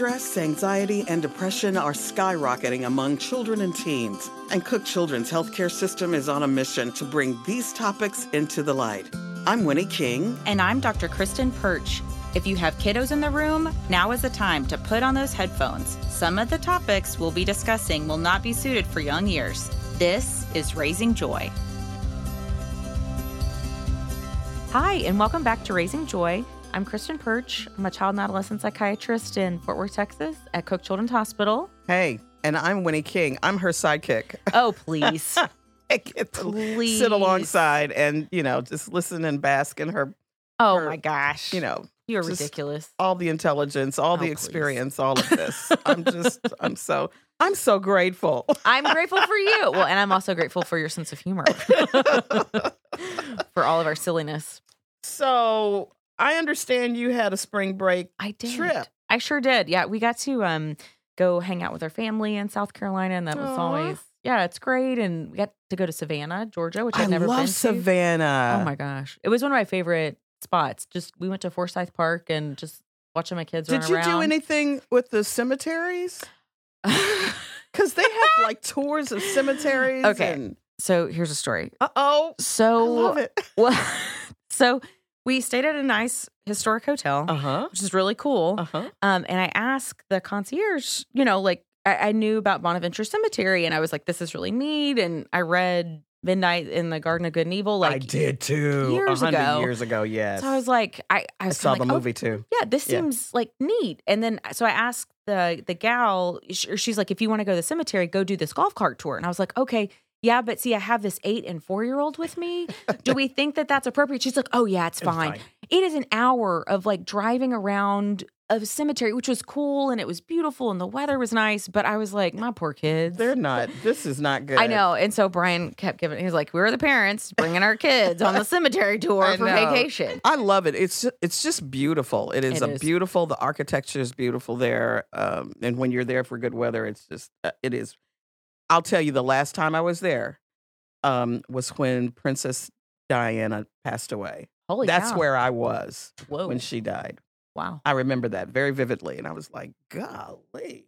Stress, anxiety, and depression are skyrocketing among children and teens, and Cook Children's healthcare system is on a mission to bring these topics into the light. I'm Winnie King. And I'm Dr. Kristen Perch. If you have kiddos in the room, now is the time to put on those headphones. Some of the topics we'll be discussing will not be suited for young ears. This is Raising Joy. Hi, and welcome back to Raising Joy. I'm Kristen Perch. I'm a child and adolescent psychiatrist in Fort Worth, Texas at Cook Children's Hospital. Hey, and I'm Winnie King. I'm her sidekick. Oh, please. I get to Please. sit alongside and, you know, just listen and bask in her, Oh Her- my gosh. you know, You're ridiculous. all the intelligence, all Oh, the please. experience, all of this. I'm just, I'm so, I'm so grateful. I'm grateful for you. Well, and I'm also grateful for your sense of humor, for all of our silliness. So I understand you had a spring break. I did. Trip. I sure did. Yeah, we got to um go hang out with our family in South Carolina, and that was Aw. always yeah, it's great. And we got to go to Savannah, Georgia, which I I've never love been to. Savannah. Oh my gosh, it was one of my favorite spots. Just we went to Forsyth Park and just watching my kids Did run you around. do anything with the cemeteries? Because they have like tours of cemeteries. Okay. so here's a story. Uh oh. I So love it. well, so we stayed at a nice historic hotel, Uh huh. which is really cool. Uh huh. Um, and I asked the concierge, you know, like I, I knew about Bonaventure Cemetery, and I was like, this is really neat. And I read Midnight in the Garden of Good and Evil, like I did too. years ago. Years ago, yes. So I was like, I, I I saw the like, oh, movie too. yeah, this Yeah. seems like neat. And then so I asked the the gal, sh- she's like, if you want to go to the cemetery, go do this golf cart tour. And I was like, okay. Yeah, but see, I have this eight and four year old with me. Do we think that that's appropriate? She's like, oh, yeah, it's It's fine. fine. It is an hour of like driving around a cemetery, which was cool and it was beautiful and the weather was nice. But I was like, my poor kids. They're not. This is not good. I know. And so Brian kept giving, he was like, we were the parents bringing our kids on the cemetery tour for vacation. I love it. It's it's just beautiful. It is It a is. beautiful. The architecture is beautiful there, um, and when you're there for good weather, it's just uh, it is. I'll tell you, the last time I was there um, was when Princess Diana passed away. Holy That's cow. where I was Whoa. when she died. wow. I remember that very vividly, and I was like, "Golly,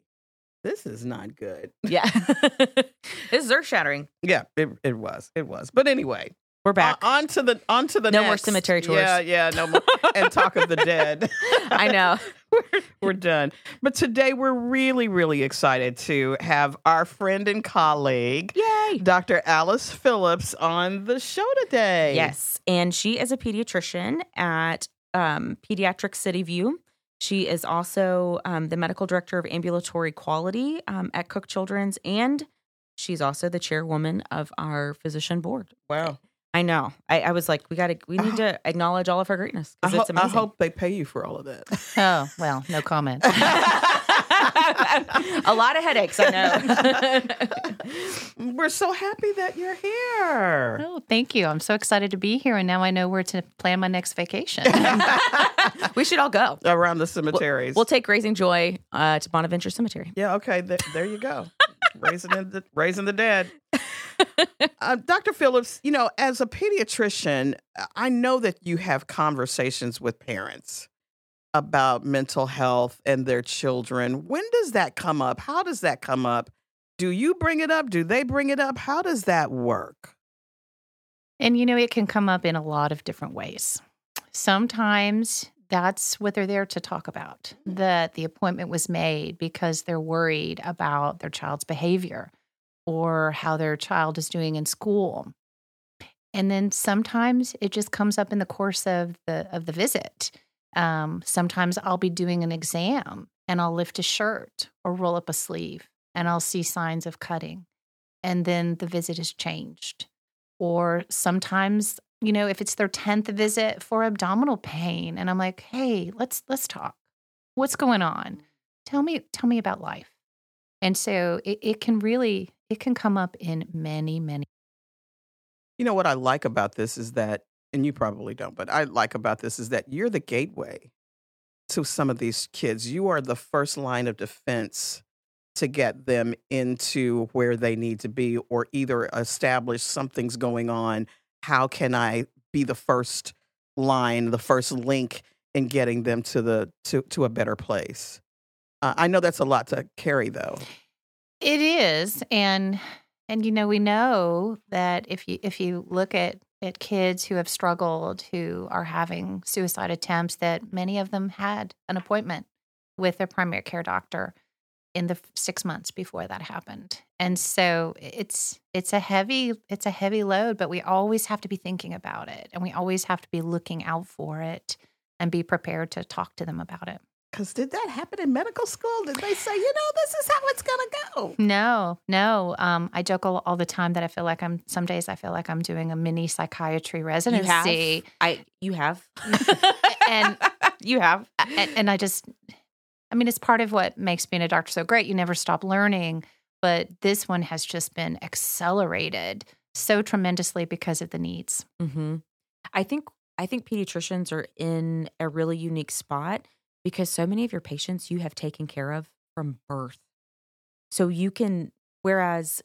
this is not good." Yeah. this is earth shattering. Yeah, it, it was. It was. But anyway, We're back. on, on to the on to the No more next. cemetery tours. Yeah, yeah, no more. and talk of the dead. I know. We're, we're done. But today we're really, really excited to have our friend and colleague, Yay. Dr. Alice Phillips, on the show today. Yes. And she is a pediatrician at um, Pediatric City View. She is also um, the medical director of ambulatory quality um, at Cook Children's, and she's also the chairwoman of our physician board. Wow. I know. I, I was like, we got to, we need to acknowledge all of her greatness I, because ho- it's I hope they pay you for all of that. Oh, well, no comment. a lot of headaches, I know. we're so happy that you're here. oh, thank you. I'm so excited to be here. And now I know where to plan my next vacation. we should all go. Around the cemeteries. We'll take Raising Joy uh, to Bonaventure Cemetery. Yeah, okay. Th- there you go. raising in the raising the dead. Uh, Dr. Phillips, you know, as a pediatrician, I know that you have conversations with parents about mental health and their children. When does that come up? How does that come up? Do you bring it up? Do they bring it up? How does that work? and, you know, it can come up in a lot of different ways. Sometimes that's what they're there to talk about that the appointment was made because they're worried about their child's behavior or how their child is doing in school. And then sometimes it just comes up in the course of the of the visit. Um, sometimes I'll be doing an exam and I'll lift a shirt or roll up a sleeve and I'll see signs of cutting. And then the visit is changed. Or sometimes, you know, if it's their 10th visit for abdominal pain and I'm like, "Hey, let's let's talk. What's going on? Tell me tell me about life." And so it, it can really it can come up in many many You know what I like about this is that, and you probably don't, but I like about this is that you're the gateway to some of these kids. You are the first line of defense to get them into where they need to be or either establish something's going on. How can I be the first line, the first link in getting them to the to, to a better place? Uh, I know that's a lot to carry, though. It is, and and you know we know that if you if you look at at kids who have struggled, who are having suicide attempts, that many of them had an appointment with their primary care doctor in the six months before that happened. And so it's it's a heavy it's a heavy load, but we always have to be thinking about it and we always have to be looking out for it and be prepared to talk to them about it. Because did that happen in medical school? Did they say, you know, this is how it's gonna go? No, no. Um, I joke all, all the time that I feel like I'm. Some days I feel like I'm doing a mini psychiatry residency. I you have, and you have, and, and I just, I mean, it's part of what makes being a doctor so great. You never stop learning, but this one has just been accelerated so tremendously because of the needs. Mm-hmm. I think I think pediatricians are in a really unique spot because so many of your patients you have taken care of from birth. So you can, whereas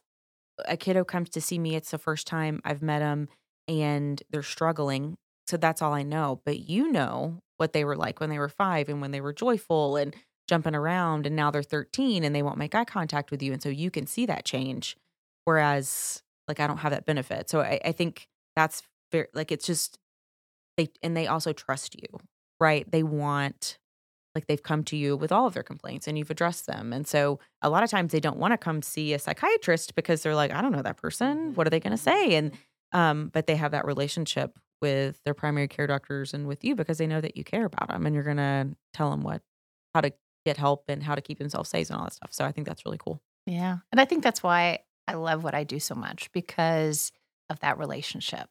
a kiddo comes to see me, it's the first time I've met them and they're struggling. So that's all I know. But you know what they were like when they were five and when they were joyful and jumping around. And now they're 13 and they won't make eye contact with you. And so you can see that change. Whereas, like, I don't have that benefit. So I, I think that's very, like, it's just, they, and they also trust you, right? They want like they've come to you with all of their complaints and you've addressed them. And so a lot of times they don't want to come see a psychiatrist because they're like, I don't know that person. What are they going to say? And um, but they have that relationship with their primary care doctors and with you because they know that you care about them and you're going to tell them what how to get help and how to keep themselves safe and all that stuff. So I think that's really cool. Yeah. And I think that's why I love what I do so much because of that relationship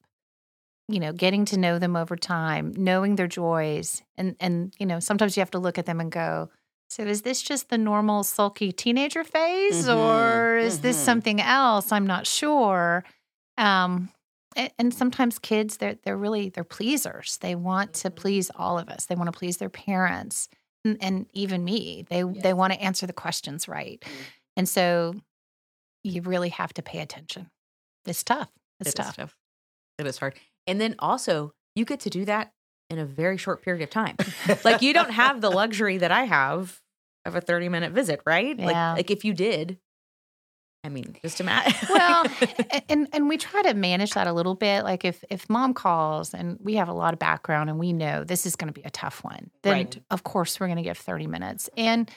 you know getting to know them over time knowing their joys and and you know sometimes you have to look at them and go so is this just the normal sulky teenager phase Mhm, or is this mhm. something else? I'm not sure. Um and sometimes kids they're they're really they're pleasers. They want to please all of us. They want to please their parents and, and even me. They they want to answer the questions right. And so you really have to pay attention. It's tough. It's It tough. tough. It is hard. And then also, you get to do that in a very short period of time. like you don't have the luxury that I have of a 30 minute visit, right? Yeah. Like like if you did, I mean, just imagine. well and and we try to manage that a little bit like if if mom calls and we have a lot of background and we know this is going to be a tough one then Right. of course we're going to give 30 minutes and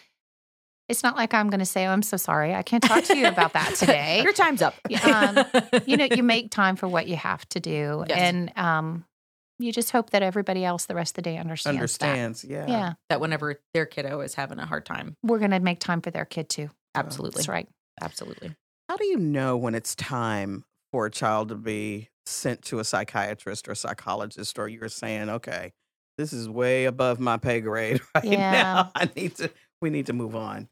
it's not like i'm going to say oh i'm so sorry i can't talk to you about that today Your time's up. um, you know you make time for what you have to do Yes. and um you just hope that everybody else the rest of the day understands Understands, yeah. that yeah that whenever their kiddo is having a hard time. we're going to make time for their kid too Absolutely. that's right Absolutely. How do you know when it's time for a child to be sent to a psychiatrist or a psychologist, or you're saying, okay, this is way above my pay grade right Yeah. now. I need to. We need to move on.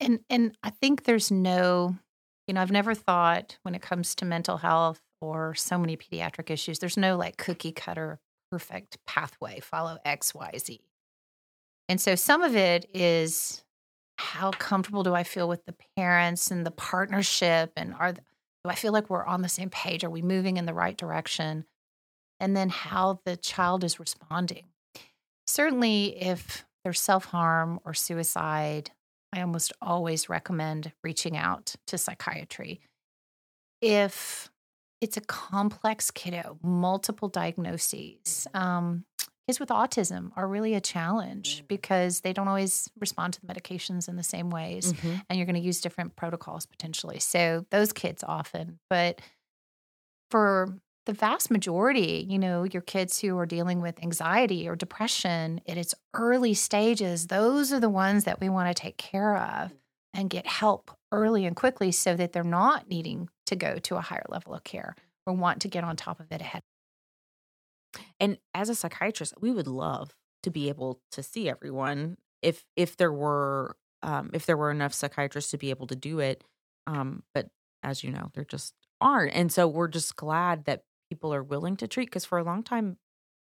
And and I think there's no, you know, I've never thought when it comes to mental health or so many pediatric issues, there's no like cookie cutter perfect pathway, follow X, Y, Z. And so some of it is how comfortable do I feel with the parents and the partnership and are th- do I feel like we're on the same page? Are we moving in the right direction? And then how the child is responding. Certainly if there's self-harm or suicide, I almost always recommend reaching out to psychiatry. If it's a complex kiddo, multiple diagnoses, um, kids with autism are really a challenge because they don't always respond to the medications in the same ways, Mhm. and you're going to use different protocols potentially. So those kids often, but for the vast majority, you know, your kids who are dealing with anxiety or depression at its early stages, those are the ones that we want to take care of and get help early and quickly so that they're not needing to go to a higher level of care or want to get on top of it ahead. And as a psychiatrist, we would love to be able to see everyone if if there were um, if there were enough psychiatrists to be able to do it. Um, but as you know, there just aren't, and so we're just glad that people are willing to treat because for a long time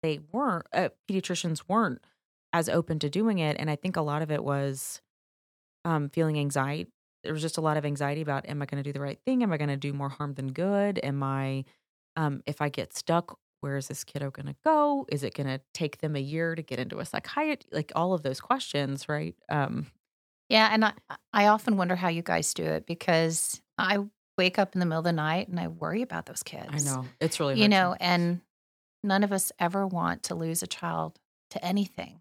they weren't uh, pediatricians weren't as open to doing it, and I think a lot of it was um, feeling anxiety. There was just a lot of anxiety about: Am I going to do the right thing? Am I going to do more harm than good? Am I um, if I get stuck, where is this kiddo going to go? Is it going to take them a year to get into a psychiatry? Like all of those questions, right? Um, Yeah, and I I often wonder how you guys do it because I wake up in the middle of the night and I worry about those kids. I know it's really You know, and none of us ever want to lose a child to anything.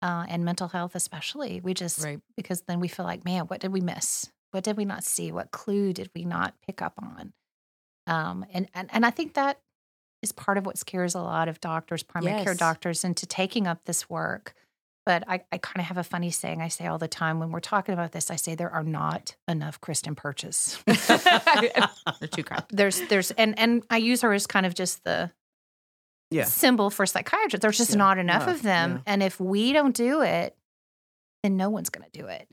Uh, and mental health especially. We just right. because then we feel like, man, what did we miss? What did we not see? What clue did we not pick up on? Um, and, and and I think that is part of what scares a lot of doctors, primary care doctors, into taking up this work. But I, I kind of have a funny saying I say all the time when we're talking about this. I say there are not enough Kristen Perches. They're too kind. there's there's and and I use her as kind of just the Yeah. symbol for psychiatrists. There's just Yeah, not enough of them. And if we don't do it, then no one's going to do it.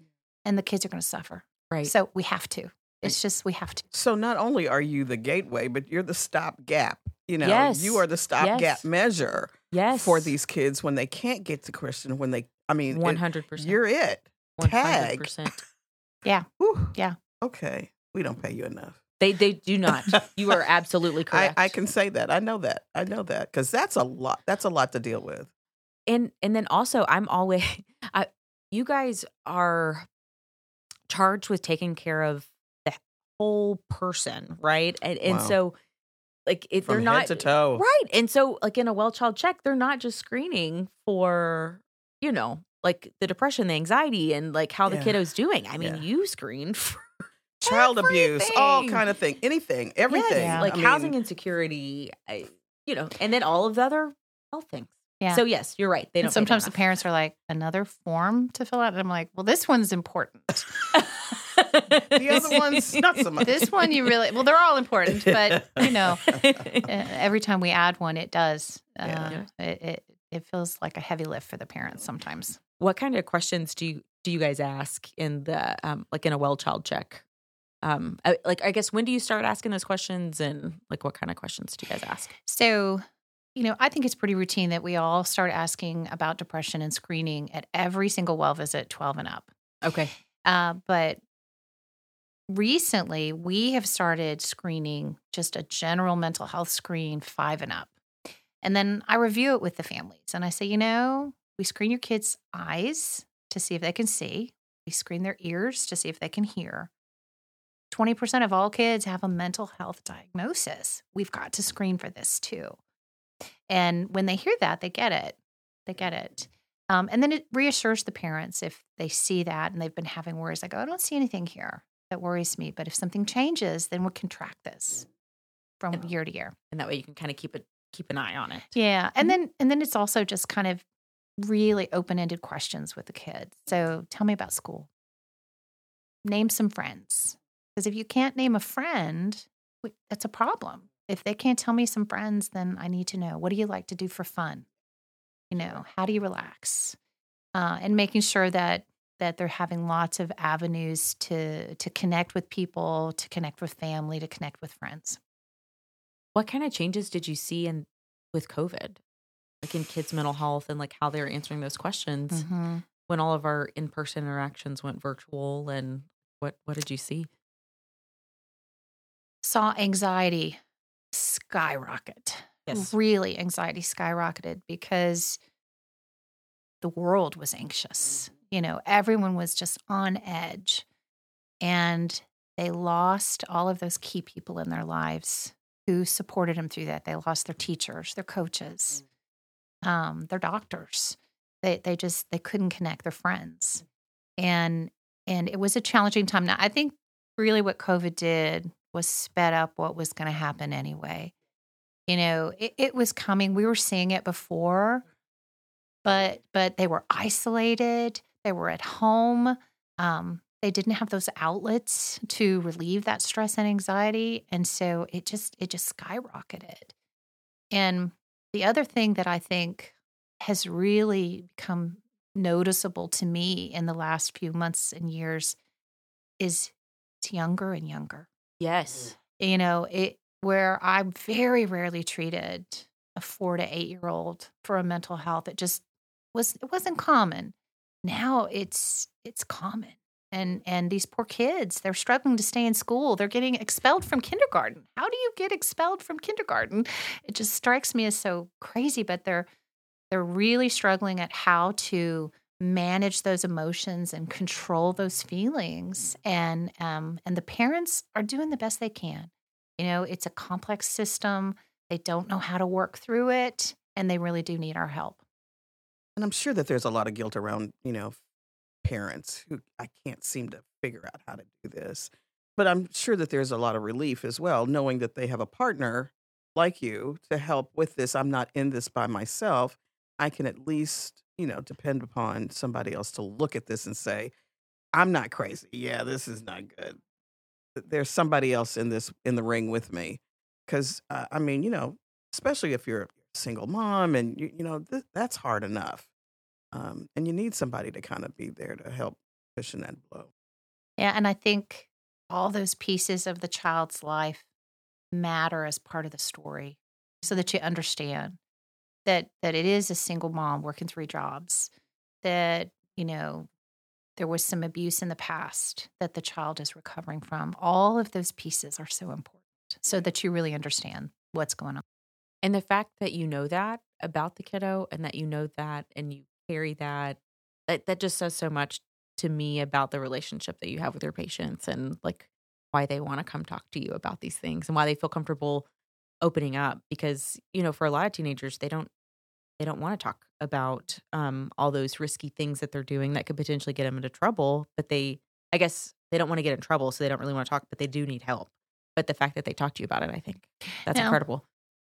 And the kids are going to suffer. Right. So we have to. It's just, we have to. So not only are you the gateway, but you're the stopgap. You know, Yes. you are the stopgap Yes. measure yes. for these kids when they can't get to Kristen. When they, I mean, one hundred percent. you're it. one tag. hundred percent. Whew. Yeah. Okay, we don't pay you enough. They they do not. You are absolutely I, correct. I can say that. I know that. I know that because that's a lot. That's a lot to deal with. and and then also I'm always I, you guys are charged with taking care of the whole person, right? And and Wow. so like if From they're head not to toe. right, and so like in a well child check, they're not just screening for you know like the depression, the anxiety, and like how the Yeah. kiddo's doing. I mean, Yeah. you screen for Child abuse, all kind of thing, anything, everything. Yeah. like I housing mean, insecurity, I, you know, and then all of the other health things. Yeah. So yes, you're right. They don't. sometimes the parents are like, another form to fill out. And I'm like, well, this one's important. the other ones not so much. this one, you really, well, they're all important, but you know, every time we add one, it does. Uh, it, it, it feels like a heavy lift for the parents sometimes. what kind of questions do you do you guys ask in the um like in a well child check? Um, I, like I guess when do you start asking those questions, and like what kind of questions do you guys ask? So, you know, I think it's pretty routine that we all start asking about depression and screening at every single well visit, 12 and up. Okay. Uh, but recently, we have started screening just a general mental health screen, five and up. And then I review it with the families and I say, you know, we screen your kids' eyes to see if they can see, we screen their ears to see if they can hear. 20% of all kids have a mental health diagnosis. We've got to screen for this too. And when they hear that, they get it. They get it. Um, and then it reassures the parents if they see that and they've been having worries. Like, oh, I don't see anything here that worries me. But if something changes, then we can track this from And- year to year. And that way you can kind of keep it keep an eye on it. Yeah. And Mhm. then and then it's also just kind of really open-ended questions with the kids. So tell me about school. Name some friends. Because if you can't name a friend, that's a problem. If they can't tell me some friends, then I need to know what do you like to do for fun? You know, how do you relax? Uh, and making sure that that they're having lots of avenues to to connect with people, to connect with family, to connect with friends. What kind of changes did you see in with COVID, like in kids' mental health and like how they were answering those questions Mhm. when all of our in person interactions went virtual? And what what did you see? saw anxiety skyrocket. Yes. Really, anxiety skyrocketed because the world was anxious. You know, everyone was just on edge. And they lost all of those key people in their lives who supported them through that. They lost their teachers, their coaches, um, their doctors. They they just they couldn't connect their friends. And and it was a challenging time. Now I think really what COVID did was sped up what was going to happen anyway. You know, it, it was coming. We were seeing it before, but but they were isolated. They were at home. Um, they didn't have those outlets to relieve that stress and anxiety, and so it just it just skyrocketed. And the other thing that I think has really become noticeable to me in the last few months and years is it's younger and younger Yes. you know it where i very rarely treated a four to eight year old for a mental health it just was it wasn't common. Now it's it's common and and these poor kids they're struggling to stay in school they're getting expelled from kindergarten. How do you get expelled from kindergarten? It just strikes me as so crazy but they're they're really struggling at how to manage those emotions and control those feelings and um and the parents are doing the best they can you know it's a complex system they don't know how to work through it and they really do need our help And I'm sure that there's a lot of guilt around, you know, parents who I can't seem to figure out how to do this. But I'm sure that there's a lot of relief as well, knowing that they have a partner like you to help with this. I'm not in this by myself. I can at least, you know, depend upon somebody else to look at this and say, I'm not crazy. Yeah, this is not good. There's somebody else in this in the ring with me. Because, uh, I mean, you know, especially if you're a single mom and, you, you know, th- that's hard enough. Um, and you need somebody to kind of be there to help cushion that blow. yeah and i think all those pieces of the child's life matter as part of the story so that you understand that that it is a single mom working three jobs that you know there was some abuse in the past that the child is recovering from. All of those pieces are so important so that you really understand what's going on. And the fact that you know that about the kiddo and that you know that and you carry that, that, that just says so much to me about the relationship that you have with your patients and like why they want to come talk to you about these things and why they feel comfortable opening up because you know for a lot of teenagers they don't they don't want to talk about um, all those risky things that they're doing that could potentially get them into trouble but they i guess they don't want to get in trouble so they don't really want to talk but they do need help but the fact that they talk to you about it i think that's Now, incredible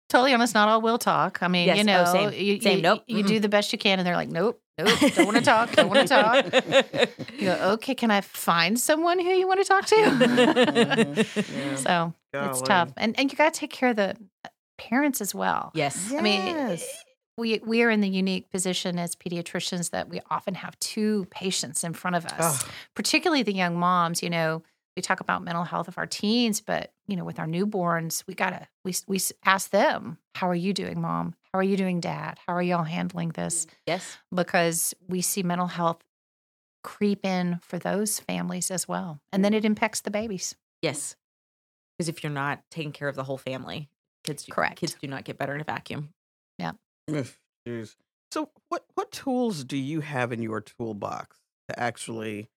totally honest not all will talk i mean Yes. you Oh, know same. you, Same. you- Nope. you Mm-mm. do the best you can and they're like nope nope don't want to talk don't want to talk you go okay can i find someone who you want to talk to. Yeah. so it's tough and and you got to take care of the uh, parents as well yes i mean Yes. We we are in the unique position as pediatricians that we often have two patients in front of us particularly the young moms you know. We talk about mental health of our teens but you know with our newborns we gotta we, we ask them how are you doing mom? How are you doing dad? How are y'all handling this? Mm, yes. Because we see mental health creep in for those families as well and then mm. it impacts the babies. Yes. Because if you're not taking care of the whole family, kids do, Correct. kids do not get better in a vacuum. Ugh, Jeez. So what what tools do you have in your toolbox to actually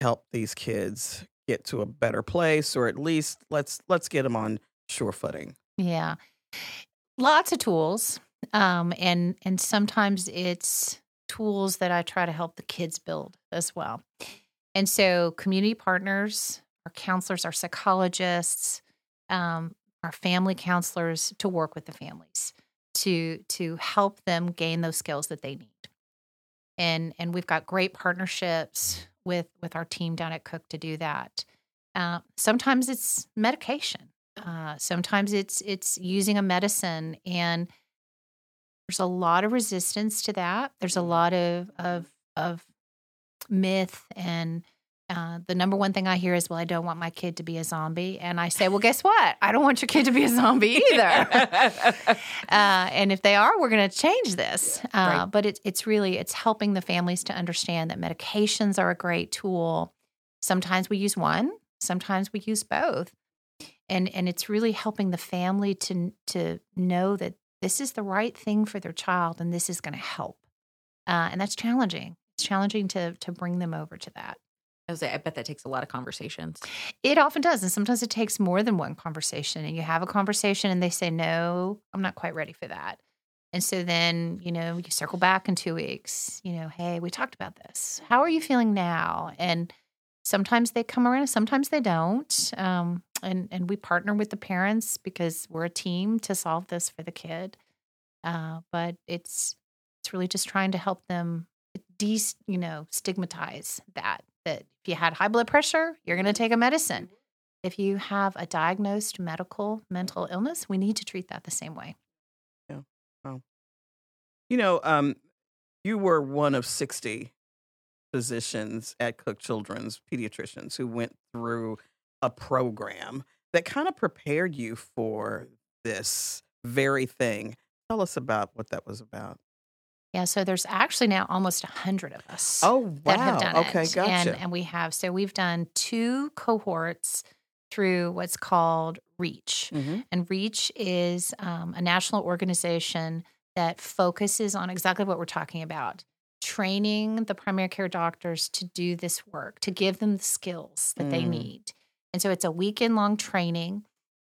help these kids get to a better place or at least let's let's get them on sure footing? Yeah. Lots of tools. Um, and and sometimes it's tools that I try to help the kids build as well. And so community partners, our counselors, our psychologists, um, our family counselors to work with the families to to help them gain those skills that they need. And and we've got great partnerships with with our team down at Cook to do that. Uh, sometimes it's medication. Uh, sometimes it's it's using a medicine, and there's a lot of resistance to that. There's a lot of of of myth, and uh, the number one thing I hear is, "Well, I don't want my kid to be a zombie," and I say, "Well, guess what? I don't want your kid to be a zombie either." uh, and if they are, we're going to change this. Uh, Right. But it's it's really it's helping the families to understand that medications are a great tool. Sometimes we use one, sometimes we use both, and and it's really helping the family to to know that this is the right thing for their child and this is going to help. Uh, and that's challenging. It's challenging to to bring them over to that. I like, I bet that takes a lot of conversations. It often does. And sometimes it takes more than one conversation. And you have a conversation and they say, no, I'm not quite ready for that. And so then, you know, you circle back in two weeks, you know, hey, we talked about this. How are you feeling now? And sometimes they come around, sometimes they don't. Um, and, and we partner with the parents because we're a team to solve this for the kid. Uh, but it's, it's really just trying to help them de, you know, stigmatize that, that if you had high blood pressure, you're going to take a medicine. If you have a diagnosed medical mental illness, we need to treat that the same way. You know, um, you were one of 60 physicians at Cook Children's pediatricians who went through a program that kind of prepared you for this very thing. Tell us about what that was about. Yeah, so there's actually now almost a hundred of us Oh, wow. that have done okay, it. gotcha. And, and we have so we've done two cohorts through what's called REACH. Mhm. And REACH is um, a national organization that focuses on exactly what we're talking about training the primary care doctors to do this work, to give them the skills that they Mm. need. And so it's a weekend long training.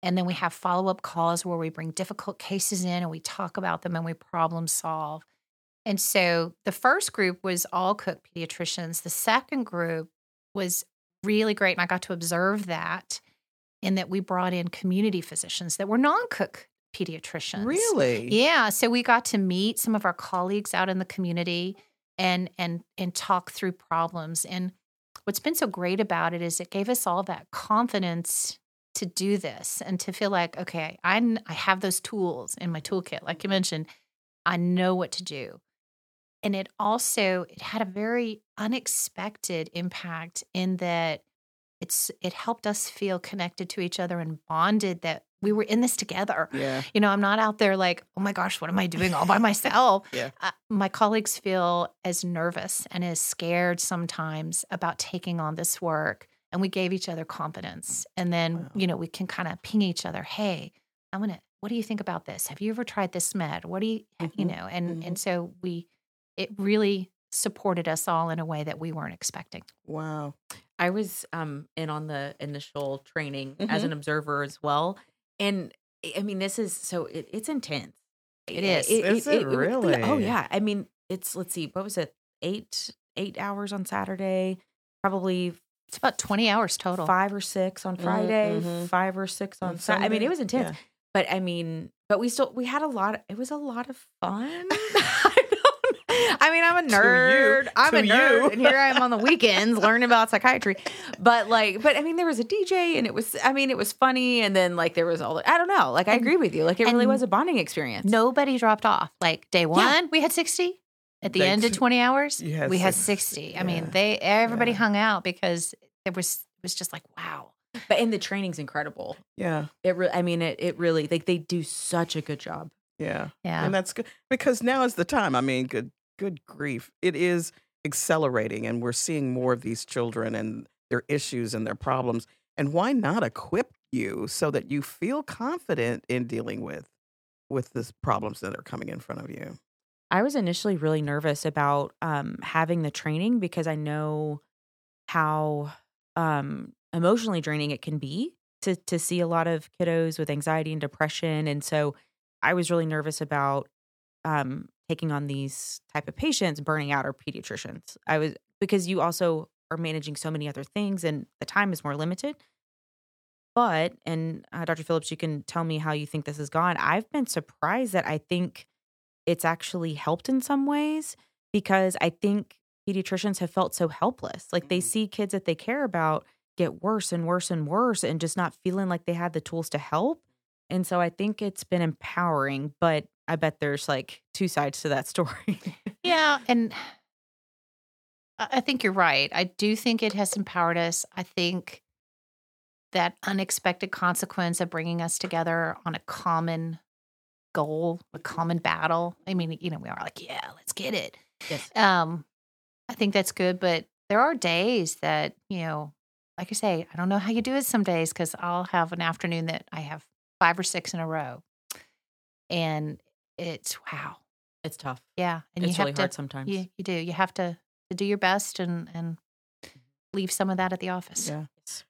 And then we have follow up calls where we bring difficult cases in and we talk about them and we problem solve. And so the first group was all cook pediatricians. The second group was really great. And I got to observe that in that we brought in community physicians that were non cook pediatricians. Really? Yeah. So we got to meet some of our colleagues out in the community and and and talk through problems. And what's been so great about it is it gave us all that confidence to do this and to feel like, okay, I I have those tools in my toolkit, like you mentioned. I know what to do. And it also it had a very unexpected impact in that it's it helped us feel connected to each other and bonded that we were in this together. Yeah. You know, I'm not out there like, oh my gosh, what am I doing all by myself? Yeah. Uh, my colleagues feel as nervous and as scared sometimes about taking on this work. And we gave each other confidence. And then, Wow. you know, we can kind of ping each other, hey, I'm going to, what do you think about this? Have you ever tried this med? What do you, you Mhm. know, and, Mhm. and so we, it really supported us all in a way that we weren't expecting. Wow. I was um in on the initial training as Mhm. an observer as well. And I I mean, this is so it, it's intense. It is. Is it Oh really? Oh yeah. I mean, it's let's see, what was it? Eight eight hours on Saturday, probably It's about 20 hours total. five or six on Mhm, Friday, mhm. five or six on On Saturday. I mean, it was intense. Yeah. But I mean, but we still we had a lot. It was a lot of fun. I don't. I mean, I'm a To you. nerd. I'm a nerd, you. and here I am on the weekends learning about psychiatry. But like, but I mean, there was a DJ, and it was. I mean, it was funny, and then like there was all. the- I don't know. Like, I And- agree with you. Like, it really was a bonding experience. Nobody dropped off. Like day one, we had 60. At the Day end of 20 hours, you had we had 60. 60. I mean, they everybody Yeah. hung out because it was it was just like, wow. but and the training's incredible. Yeah. It. Re- I mean, it. It really like they do such a good job. Yeah. Yeah. And that's good because now is the time. I mean, good good grief. It is accelerating and we're seeing more of these children and their issues and their problems. And why not equip you so that you feel confident in dealing with with the problems that are coming in front of you? I was initially really nervous about um, having the training because I know how um, emotionally draining it can be to to see a lot of kiddos with anxiety and depression, and so I was really nervous about um, taking on these type of patients, burning out our pediatricians. I was because you also are managing so many other things, and the time is more limited. But and uh, Dr. Phillips, you can tell me how you think this has gone. I've been surprised that I think it's actually helped in some ways because I think pediatricians have felt so helpless. Like they Mhm. see kids that they care about get worse and worse and worse and just not feeling like they had the tools to help. And so I think it's been empowering, but I bet there's like two sides to that story. Yeah, and I think you're right. I do think it has empowered us. I think that unexpected consequence of bringing us together on a common goal, a common battle. I mean, you know, we are like, yeah, let's get it. yes. Um, I think that's good, but there are days that you know, like I say, I don't know how you do it some days because I'll have an afternoon that I have five or six in a row, and it's wow, It's tough. yeah, and it's you have really to, hard sometimes. you, you do. You have to, to do your best and and leave some of that at the office. Yeah. Yes.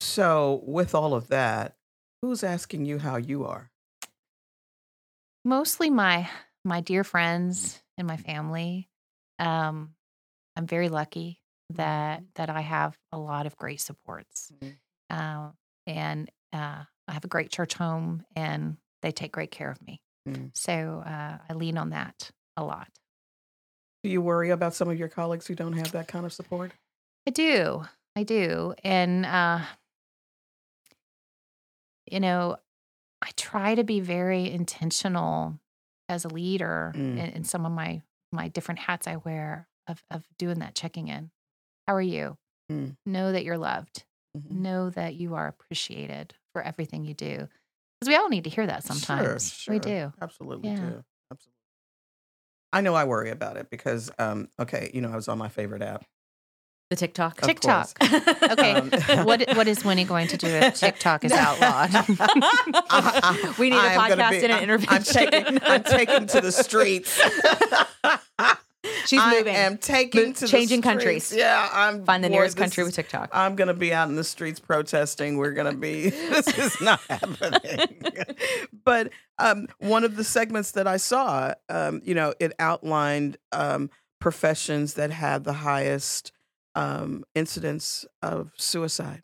So, with all of that, who's asking you how you are? Mostly my my dear friends and my family. Um, I'm very lucky that that I have a lot of great supports, Mhm. uh, and uh, I have a great church home, and they take great care of me. Mm. So uh, I lean on that a lot. Do you worry about some of your colleagues who don't have that kind of support? I do. I do. And, uh, you know, I try to be very intentional as a leader Mm. in, in some of my, my different hats I wear of, of doing that checking in. How are you? Mm. Know that you're loved. Mhm. Know that you are appreciated for everything you do. Because we all need to hear that sometimes. Sure, We do. Absolutely Yeah. do. Absolutely. I know I worry about it because, um, okay, you know, I was on my favorite app. The TikTok. Of TikTok. Okay. Um, what what is Winnie going to do if TikTok is outlawed? I- we need a I podcast be- and an I'm- intervention. I'm taking, I'm taking to the streets. She's I moving. am taking Move- to changing countries. Yeah, I'm Find the boy, nearest country is- with TikTok. I'm gonna be out in the streets protesting. We're gonna be. this is not happening. but um, one of the segments that I saw, um, you know, it outlined um, professions that had the highest um, incidence of suicide,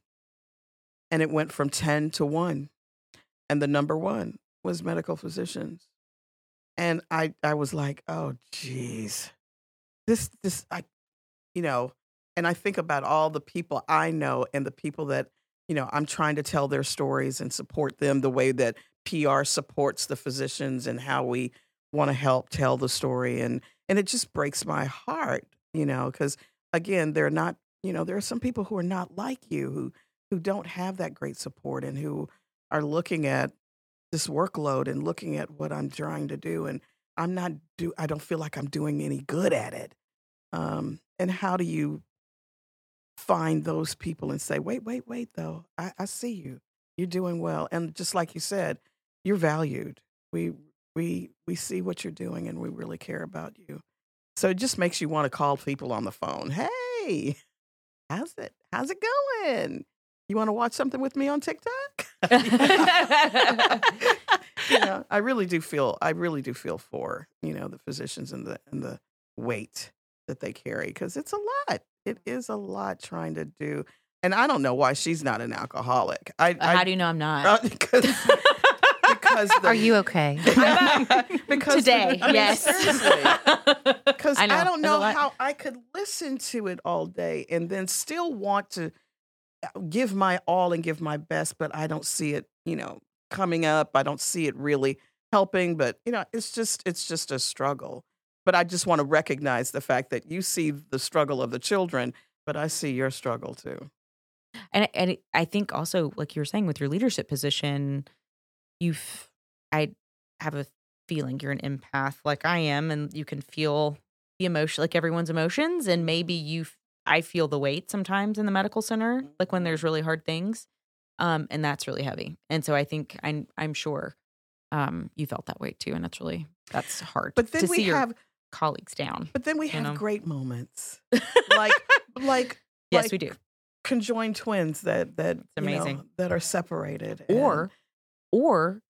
and it went from ten to one, and the number one was medical physicians, and I I was like, oh, geez, this this I, you know, and I think about all the people I know and the people that you know I'm trying to tell their stories and support them the way that PR supports the physicians and how we want to help tell the story and and it just breaks my heart, you know, because again, they're not, you know, there are some people who are not like you who who don't have that great support and who are looking at this workload and looking at what I'm trying to do and I'm not do I don't feel like I'm doing any good at it. Um, and how do you find those people and say, wait, wait, wait, though, I, I see you. You're doing well. And just like you said, you're valued. We we we see what you're doing and we really care about you. So it just makes you want to call people on the phone. Hey, how's it? How's it going? You want to watch something with me on TikTok? you know, I really do feel I really do feel for, you know, the physicians and the and the weight that they carry because it's a lot. It is a lot trying to do. And I don't know why she's not an alcoholic. I, I How do you know I'm not? because because the, Are you okay? because Today, I mean, yes. seriously. Because I, I don't know how I could listen to it all day and then still want to uh, give my all and give my best, but I don't see it, you know, coming up. I don't see it really helping, but you know, it's just it's just a struggle. But I just want to recognize the fact that you see the struggle of the children, but I see your struggle too. And and I think also, like you were saying, with your leadership position, you've I have a feeling you're an empath, like I am, and you can feel the emotion, like everyone's emotions, and maybe you. I feel the weight sometimes in the medical center, like when there's really hard things, um, and that's really heavy. And so I think I'm I'm sure um, you felt that weight too, and that's really that's hard. But then we have colleagues down. but then we have know? great moments. Like like yes, like we do. conjoined twins that that you know, amazing. that are separated Or and- or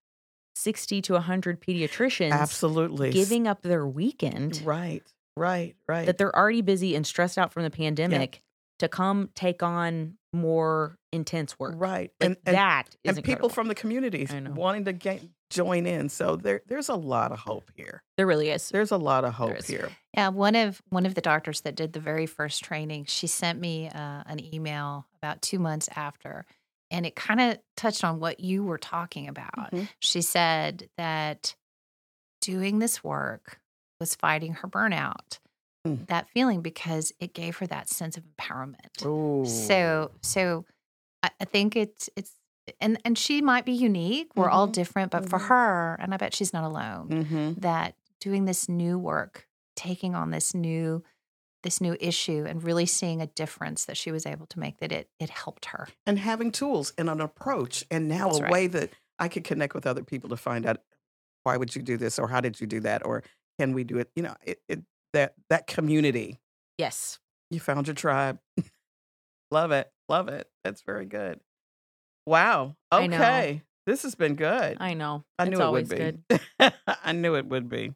sixty to hundred pediatricians absolutely giving up their weekend right right right that they're already busy and stressed out from the pandemic to come take on more intense work. right Like and and, that is and people incredible. from the communities wanting to get, join in so there there's a lot of hope here there really is. there's a lot of hope here Yeah, one of one of the doctors that did the very first training, she sent me uh, an email about two months after, and it kind of touched on what you were talking about. Mhm. She said that doing this work was fighting her burnout, Mm. that feeling because it gave her that sense of empowerment. Ooh. So, so I, I think it's it's and and she might be unique. We're all Mhm. different, but for Mhm. her, and I bet she's not alone Mhm. that doing this new work, taking on this new this new issue and really seeing a difference that she was able to make that it it helped her. and having tools and an approach and now That's a right. way that i could connect with other people to find out why would you do this or how did you do that or can we do it you know it, it that that community Yes. You found your tribe. love it. Love it. That's very good. Wow. Okay. This has been good. I know. I it's knew it always would good. be. I knew it would be.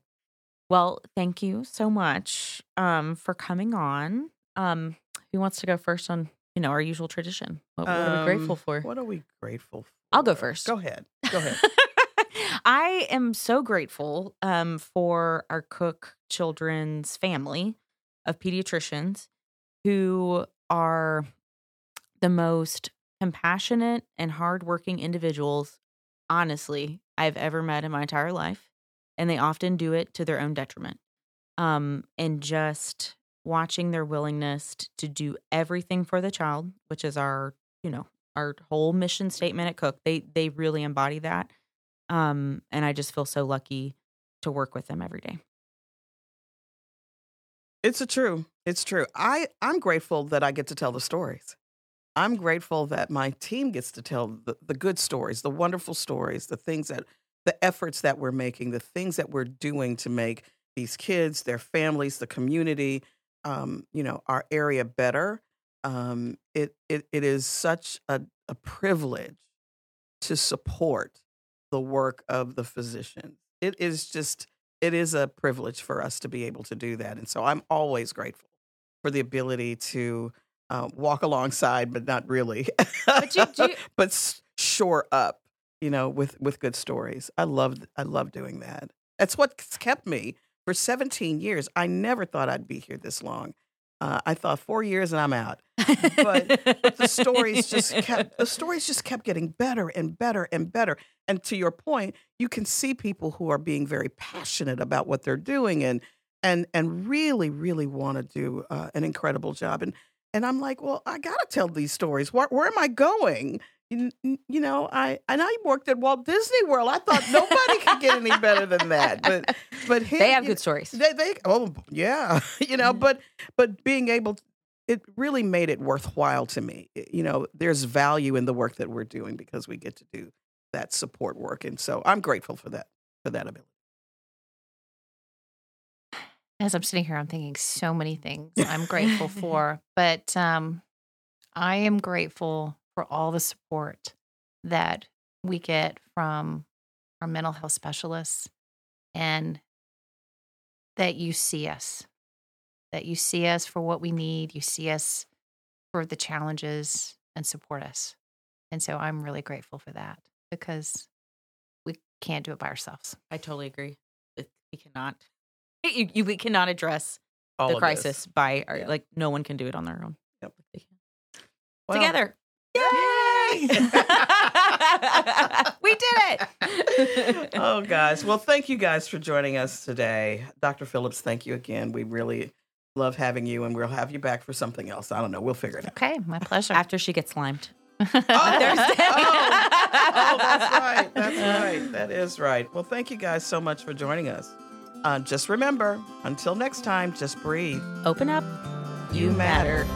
Well, thank you so much um, for coming on. Um, who wants to go first on you know our usual tradition? What, what are we grateful Um, for? What are we grateful for? I'll go first. Go ahead. Go ahead. I am so grateful um, for our Cook Children's family of pediatricians who are the most compassionate and hardworking individuals, honestly, I've ever met in my entire life. And they often do it to their own detriment. Um, and just watching their willingness to do everything for the child, which is our, you know, our whole mission statement at Cook. They they really embody that. Um, and I just feel so lucky to work with them every day. It's a true. It's true. I I'm grateful that I get to tell the stories. I'm grateful that my team gets to tell the, the good stories, the wonderful stories, the things that the efforts that we're making, the things that we're doing to make these kids, their families, the community, um, you know, our area better. Um, it, it it is such a, a privilege to support the work of the physicians. It is just it is a privilege for us to be able to do that, and so I'm always grateful for the ability to uh, walk alongside, but not really, But you do. but shore up, you know, with with good stories. I love I love doing that. That's what's kept me for 17 years. I never thought I'd be here this long. Uh, I thought four years and I'm out. But the stories just kept the stories just kept getting better and better and better. And to your point, you can see people who are being very passionate about what they're doing and and and really really want to do uh, an incredible job. And and I'm like, well, I got to tell these stories. Where where am I going? You, you know, I and I worked at Walt Disney World. I thought nobody could get any better than that. But but here, they have good stories. they they oh yeah, you know, Mhm. but but being able to, it really made it worthwhile to me. You know, there's value in the work that we're doing because we get to do that support work, and so I'm grateful for that for that ability. As I'm sitting here, I'm thinking so many things I'm grateful for, but um, I am grateful for all the support that we get from our mental health specialists and that you see us, that you see us for what we need, you see us for the challenges and support us. And so I'm really grateful for that because we can't do it by ourselves. I totally agree. We cannot. You, you, we cannot address All the of this. crisis by our, Yeah. like no one can do it on their own. Yep. Well, Together. Yay! we did it. oh, guys. Well, thank you guys for joining us today. Dr. Phillips, thank you again. We really love having you, and we'll have you back for something else. I don't know. We'll figure it out. Okay, my pleasure. After she gets slimed. Oh, Thursday. oh, oh, that's right. That's right. That is right. Well, thank you guys so much for joining us. Uh, just remember, until next time, just breathe. Open up. You matter.